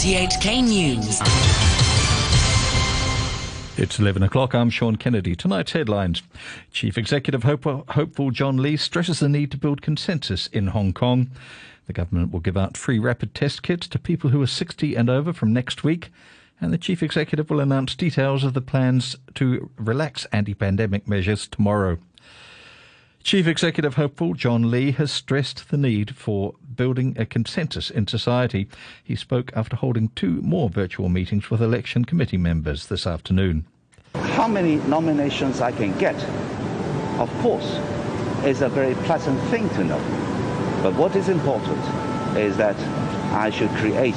RTHK News. It's 11 o'clock. I'm Sean Kennedy. Tonight's headlines. Chief Executive Hopeful John Lee stresses the need to build consensus in Hong Kong. The government will give out free rapid test kits to people who are 60 and over from next week. And the Chief Executive will announce details of the plans to relax anti pandemic measures tomorrow. Chief Executive Hopeful John Lee has stressed the need for building a consensus in society. He spoke after holding two more virtual meetings with election committee members this afternoon. How many nominations I can get, of course, is a very pleasant thing to know. But what is important is that I should create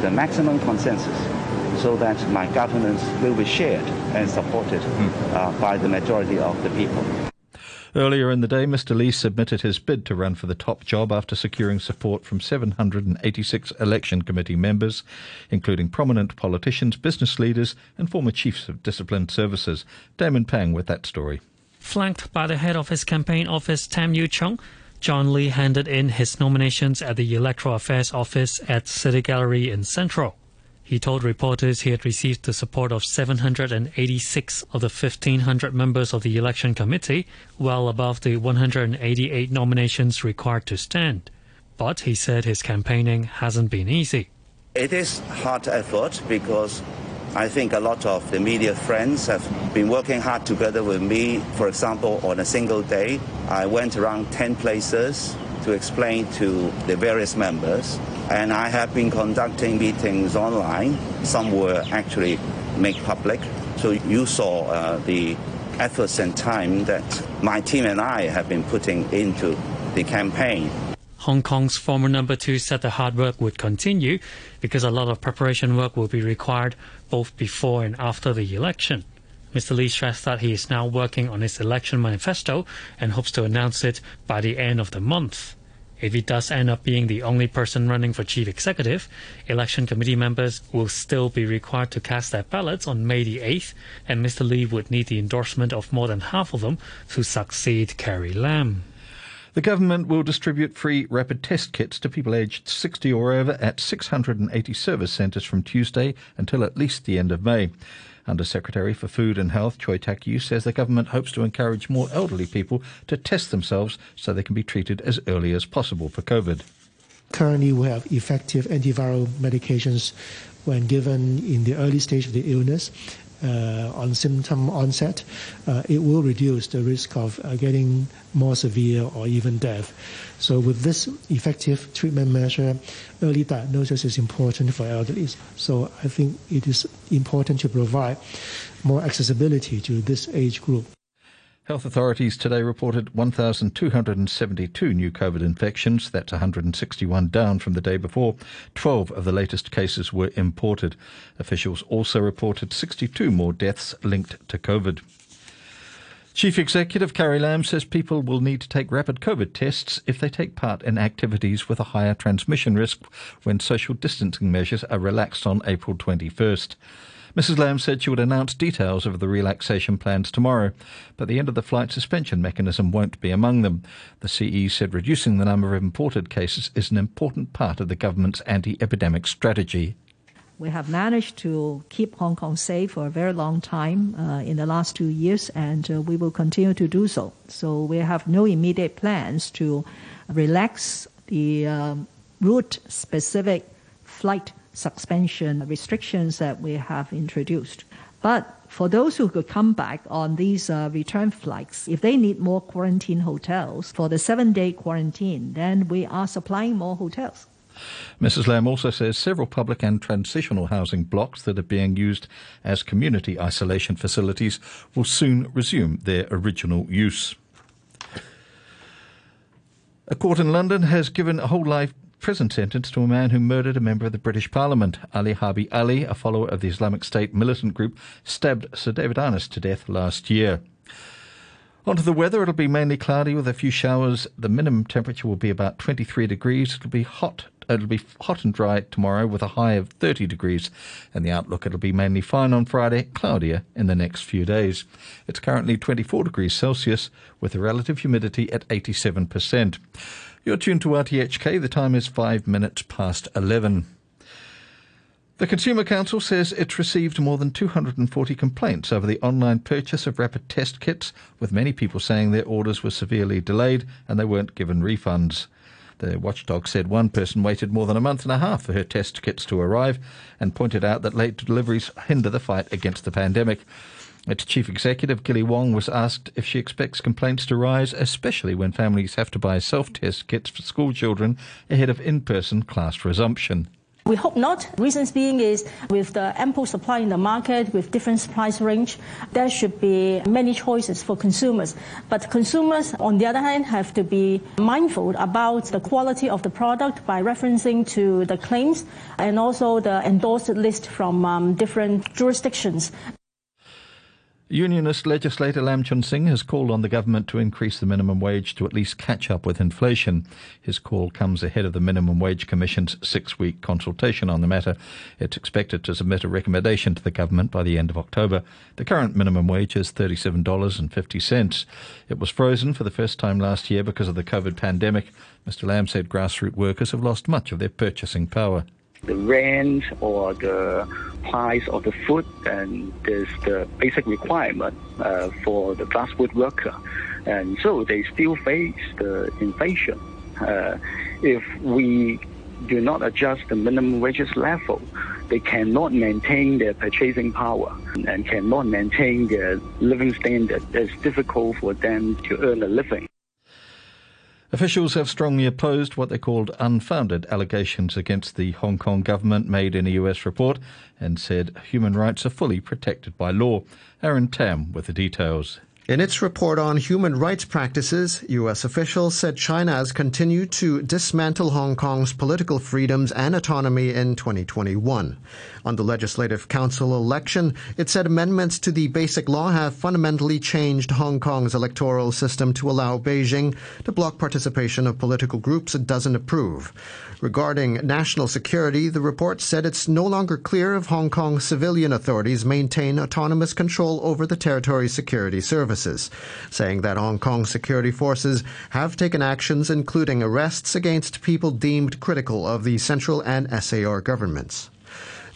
the maximum consensus so that my governance will be shared and supported uh, by the majority of the people. Earlier in the day, Mr. Lee submitted his bid to run for the top job after securing support from 786 election committee members, including prominent politicians, business leaders, and former chiefs of disciplined services. Damon Pang with that story. Flanked by the head of his campaign office, Tam Yiu Chung, John Lee handed in his nominations at the Electoral Affairs Office at City Gallery in Central. He told reporters he had received the support of 786 of the 1,500 members of the election committee, well above the 188 nominations required to stand. But he said his campaigning hasn't been easy. It is hard effort because I think a lot of the media friends have been working hard together with me. For example, on a single day, I went around 10 places to explain to the various members. And I have been conducting meetings online. Some were actually made public. So you saw uh, the efforts and time that my team and I have been putting into the campaign. Hong Kong's former number two said the hard work would continue because a lot of preparation work will be required both before and after the election. Mr. Lee stressed that he is now working on his election manifesto and hopes to announce it by the end of the month. If he does end up being the only person running for chief executive, election committee members will still be required to cast their ballots on May the 8th, and Mr. Lee would need the endorsement of more than half of them to succeed Carrie Lam. The government will distribute free rapid test kits to people aged 60 or over at 680 service centres from Tuesday until at least the end of May. Under Secretary for Food and Health, Chui Tak Yi says the government hopes to encourage more elderly people to test themselves so they can be treated as early as possible for COVID. Currently, we have effective antiviral medications when given in the early stage of the illness, on symptom onset, uh, it will reduce the risk of uh, getting more severe or even death. So with this effective treatment measure, early diagnosis is important for elderly. So I think it is important to provide more accessibility to this age group. Health authorities today reported 1,272 new COVID infections. That's 161 down from the day before. 12 of the latest cases were imported. Officials also reported 62 more deaths linked to COVID. Chief Executive Carrie Lam says people will need to take rapid COVID tests if they take part in activities with a higher transmission risk when social distancing measures are relaxed on April 21st. Mrs. Lam said she would announce details of the relaxation plans tomorrow, but the end of the flight suspension mechanism won't be among them. The CE said reducing the number of imported cases is an important part of the government's anti epidemic strategy. We have managed to keep Hong Kong safe for a very long time uh, in the last two years, and uh, we will continue to do so. So we have no immediate plans to relax the um, route specific flight suspension restrictions that we have introduced. But for those who could come back on these uh, return flights, if they need more quarantine hotels for the seven day quarantine, then we are supplying more hotels. Mrs. Lam also says several public and transitional housing blocks that are being used as community isolation facilities will soon resume their original use. A court in London has given a whole life prison sentence to a man who murdered a member of the British Parliament. Ali Harbi Ali, a follower of the Islamic State militant group, stabbed Sir David Amess to death last year. Onto the weather, it'll be mainly cloudy with a few showers. The minimum temperature will be about 23 degrees. It'll be hot. It'll be hot and dry tomorrow with a high of 30 degrees. And the outlook, it'll be mainly fine on Friday, cloudier in the next few days. It's currently 24 degrees Celsius with a relative humidity at 87%. You're tuned to RTHK. The time is five minutes past 11. The Consumer Council says it's received more than 240 complaints over the online purchase of rapid test kits, with many people saying their orders were severely delayed and they weren't given refunds. The watchdog said one person waited more than a month and a half for her test kits to arrive and pointed out that late deliveries hinder the fight against the pandemic. Its chief executive, Gilly Wong, was asked if she expects complaints to rise, especially when families have to buy self test kits for school children ahead of in person class resumption. We hope not. Reasons being is with the ample supply in the market, with different price range, there should be many choices for consumers. But consumers, on the other hand, have to be mindful about the quality of the product by referencing to the claims and also the endorsed list from um, different jurisdictions. Unionist legislator Lam Chun Sing has called on the government to increase the minimum wage to at least catch up with inflation. His call comes ahead of the Minimum Wage Commission's six week consultation on the matter. It's expected to submit a recommendation to the government by the end of October. The current minimum wage is $37.50. It was frozen for the first time last year because of the COVID pandemic. Mr. Lam said grassroots workers have lost much of their purchasing power the rent or the price of the food, and there's the basic requirement uh, for the fast food worker. And so they still face the inflation. Uh, if we do not adjust the minimum wages level, they cannot maintain their purchasing power and cannot maintain their living standard. It's difficult for them to earn a living. Officials have strongly opposed what they called unfounded allegations against the Hong Kong government made in a US report and said human rights are fully protected by law. Aaron Tam with the details. In its report on human rights practices, U.S. officials said China has continued to dismantle Hong Kong's political freedoms and autonomy in 2021. On the Legislative Council election, it said amendments to the Basic Law have fundamentally changed Hong Kong's electoral system to allow Beijing to block participation of political groups it doesn't approve. Regarding national security, the report said it's no longer clear if Hong Kong civilian authorities maintain autonomous control over the territory's security services, saying that Hong Kong security forces have taken actions including arrests against people deemed critical of the central and SAR governments.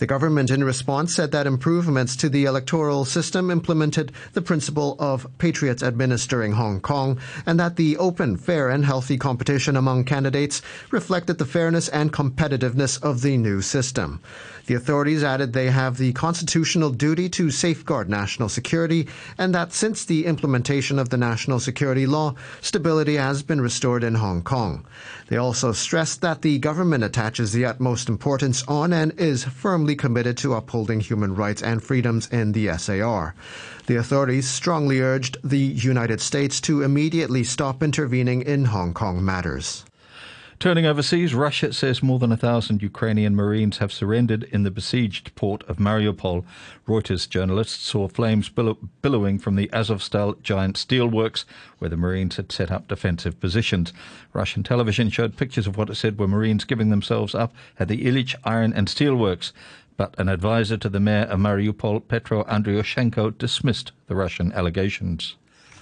The government, in response, said that improvements to the electoral system implemented the principle of patriots administering Hong Kong and that the open, fair, and healthy competition among candidates reflected the fairness and competitiveness of the new system. The authorities added they have the constitutional duty to safeguard national security and that since the implementation of the national security law, stability has been restored in Hong Kong. They also stressed that the government attaches the utmost importance on and is firmly committed to upholding human rights and freedoms in the SAR. The authorities strongly urged the United States to immediately stop intervening in Hong Kong matters. Turning overseas, Russia says more than a thousand Ukrainian Marines have surrendered in the besieged port of Mariupol. Reuters journalists saw flames billow- billowing from the Azovstal giant steelworks, where the Marines had set up defensive positions. Russian television showed pictures of what it said were Marines giving themselves up at the Ilyich Iron and Steelworks. But an advisor to the mayor of Mariupol, Petro Andriushenko, dismissed the Russian allegations.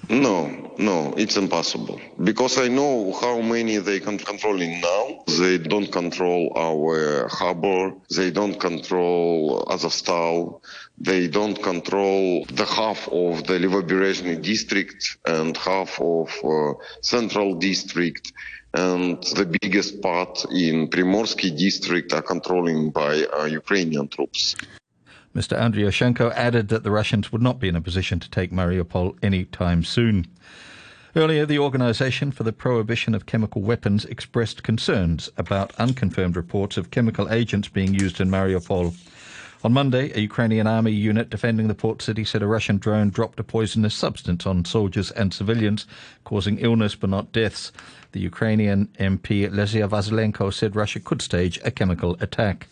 No, no, it's impossible. Because I know how many they can controlling now. They don't control our harbor. They don't control Azovstal. They don't control the half of the Liberation district and half of uh, central district. And the biggest part in Primorsky district are controlling by uh, Ukrainian troops. Mr. Andriushenko added that the Russians would not be in a position to take Mariupol any time soon. Earlier, the Organization for the Prohibition of Chemical Weapons expressed concerns about unconfirmed reports of chemical agents being used in Mariupol. On Monday, a Ukrainian army unit defending the port city said a Russian drone dropped a poisonous substance on soldiers and civilians, causing illness but not deaths. The Ukrainian MP Lesia Vasylenko said Russia could stage a chemical attack.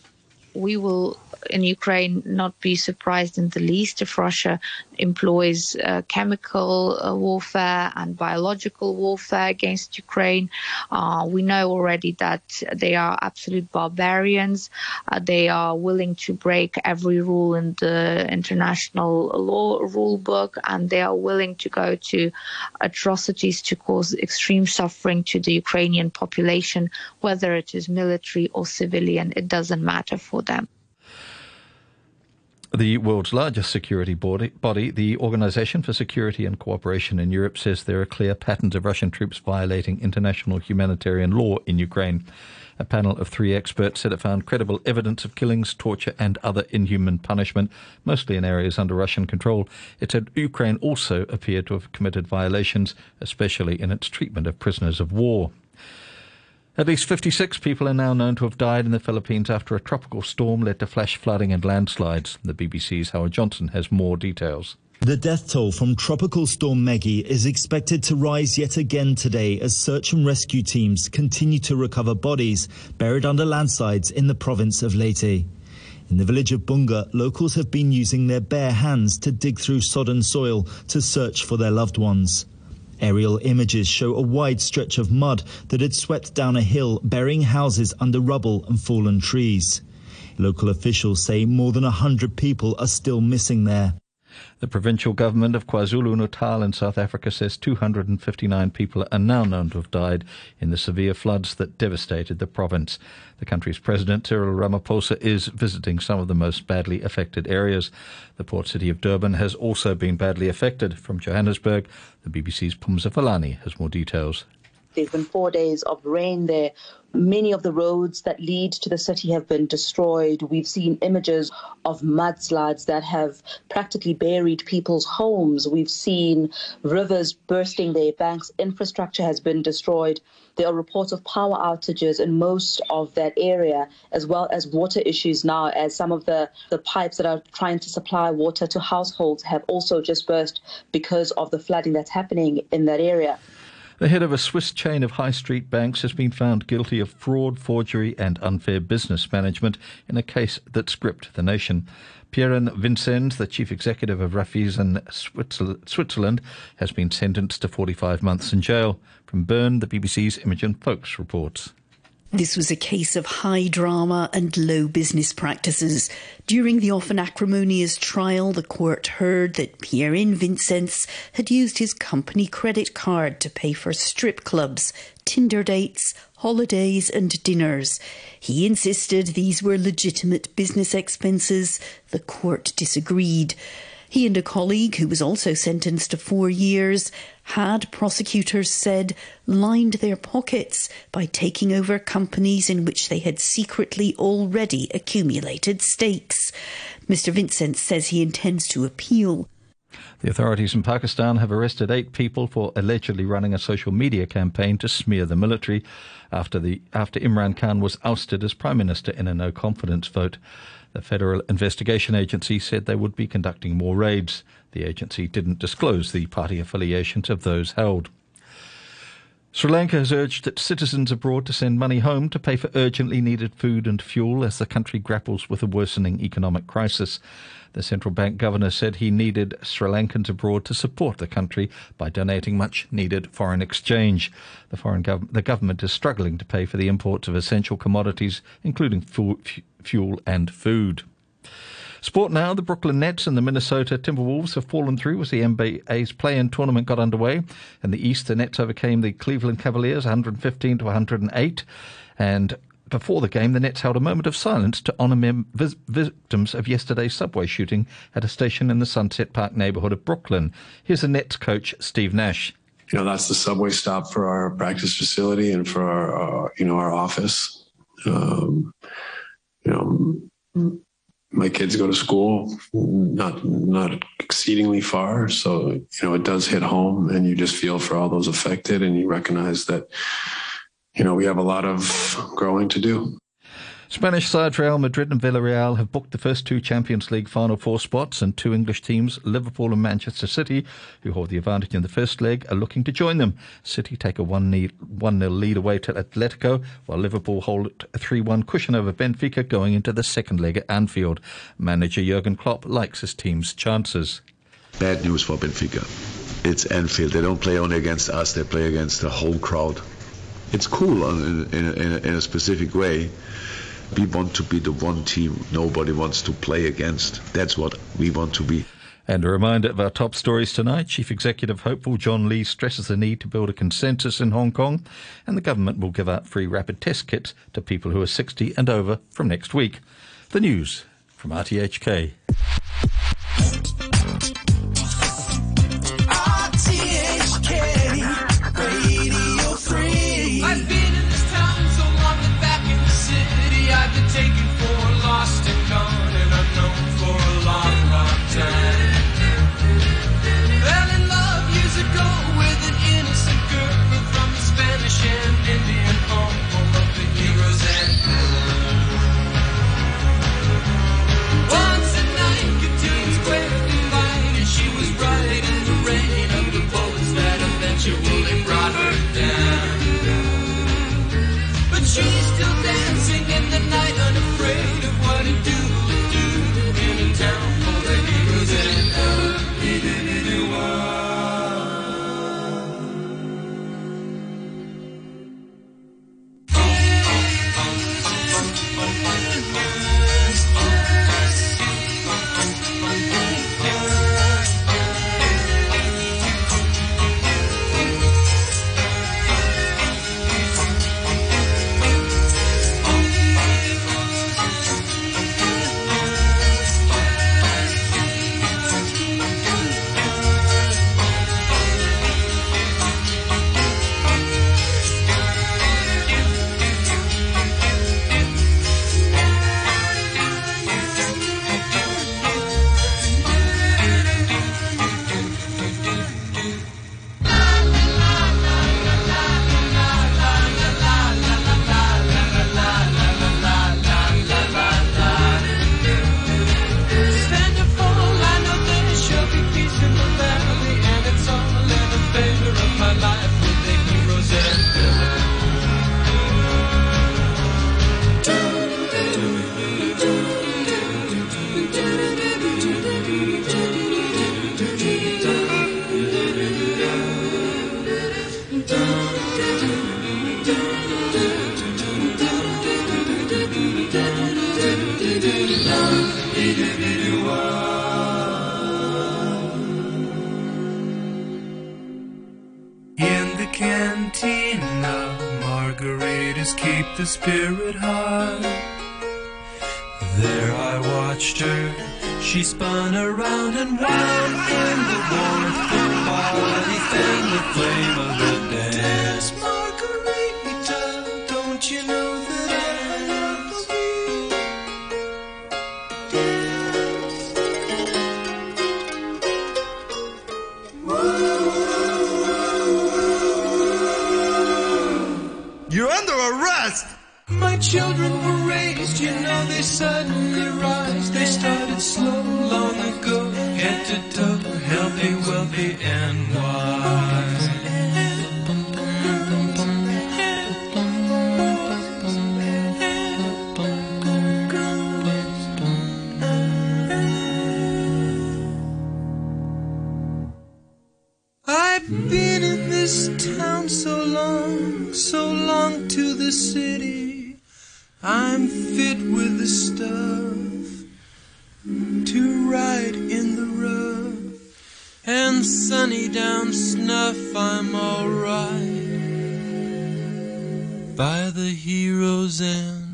We will in Ukraine not be surprised in the least if Russia employs uh, chemical uh, warfare and biological warfare against Ukraine. Uh, we know already that they are absolute barbarians. Uh, they are willing to break every rule in the international law rule book, and they are willing to go to atrocities to cause extreme suffering to the Ukrainian population, whether it is military or civilian. It doesn't matter for them. The world's largest security body, the Organization for Security and Cooperation in Europe, says there are clear patterns of Russian troops violating international humanitarian law in Ukraine. A panel of three experts said it found credible evidence of killings, torture, and other inhuman punishment, mostly in areas under Russian control. It said Ukraine also appeared to have committed violations, especially in its treatment of prisoners of war. At least 56 people are now known to have died in the Philippines after a tropical storm led to flash flooding and landslides. The BBC's Howard Johnson has more details. The death toll from Tropical Storm Megi is expected to rise yet again today as search and rescue teams continue to recover bodies buried under landslides in the province of Leyte. In the village of Bunga, locals have been using their bare hands to dig through sodden soil to search for their loved ones. Aerial images show a wide stretch of mud that had swept down a hill, burying houses under rubble and fallen trees. Local officials say more than 100 people are still missing there. The provincial government of KwaZulu Natal in South Africa says 259 people are now known to have died in the severe floods that devastated the province. The country's president, Cyril Ramaphosa, is visiting some of the most badly affected areas. The port city of Durban has also been badly affected. From Johannesburg, the BBC's Pumza Fihlani has more details. There's been four days of rain there. Many of the roads that lead to the city have been destroyed. We've seen images of mudslides that have practically buried people's homes. We've seen rivers bursting their banks. Infrastructure has been destroyed. There are reports of power outages in most of that area, as well as water issues now, as some of the, the pipes that are trying to supply water to households have also just burst because of the flooding that's happening in that area. The head of a Swiss chain of high street banks has been found guilty of fraud, forgery, and unfair business management in a case that's gripped the nation. Pierre Vincenz, the chief executive of Raiffeisen Switzerland, has been sentenced to 45 months in jail. From Bern, the BBC's Imogen Foulkes reports. This was a case of high drama and low business practices. During the often acrimonious trial, the court heard that Pierre Vincenz had used his company credit card to pay for strip clubs, Tinder dates, holidays, and dinners. He insisted these were legitimate business expenses. The court disagreed. He and a colleague, who was also sentenced to four years, had, prosecutors said, lined their pockets by taking over companies in which they had secretly already accumulated stakes. Mr. Vincenz says he intends to appeal. The authorities in Pakistan have arrested eight people for allegedly running a social media campaign to smear the military after, the, after Imran Khan was ousted as Prime Minister in a no confidence vote. The Federal Investigation Agency said they would be conducting more raids. The agency didn't disclose the party affiliations of those held. Sri Lanka has urged that citizens abroad to send money home to pay for urgently needed food and fuel as the country grapples with a worsening economic crisis. The central bank governor said he needed Sri Lankans abroad to support the country by donating much needed foreign exchange. The foreign gov- the government is struggling to pay for the imports of essential commodities, including fu- fuel and food. Sport now, the Brooklyn Nets and the Minnesota Timberwolves have fallen through as the NBA's play-in tournament got underway. In the East, the Nets overcame the Cleveland Cavaliers 115 to 108. And before the game, the Nets held a moment of silence to honour mem- vis- victims of yesterday's subway shooting at a station in the Sunset Park neighbourhood of Brooklyn. Here's the Nets coach, Steve Nash. You know, that's the subway stop for our practice facility and for our, uh, you know, our office. Um, you know, my kids go to school not not exceedingly far, so you know it does hit home, and you just feel for all those affected, and you recognize that you know we have a lot of growing to do. Spanish sides Real Madrid and Villarreal have booked the first two Champions League Final Four spots, and two English teams, Liverpool and Manchester City, who hold the advantage in the first leg, are looking to join them. City take a 1 0 lead away to Atletico, while Liverpool hold a 3 1 cushion over Benfica going into the second leg at Anfield. Manager Jurgen Klopp likes his team's chances. Bad news for Benfica. It's Anfield. They don't play only against us, they play against the whole crowd. It's cool in, in, in, in a specific way we want to be the one team nobody wants to play against. That's what we want to be. And a reminder of our top stories tonight. Chief Executive hopeful John Lee stresses the need to build a consensus in Hong Kong, and the government will give out free rapid test kits to people who are 60 and over from next week. The news from RTHK. Spirit high. There I watched her, she spun around and wound in the warmth of body, fanned the flame of the dance. Children were raised, you know they suddenly rise. They started slow long ago, head to toe, end.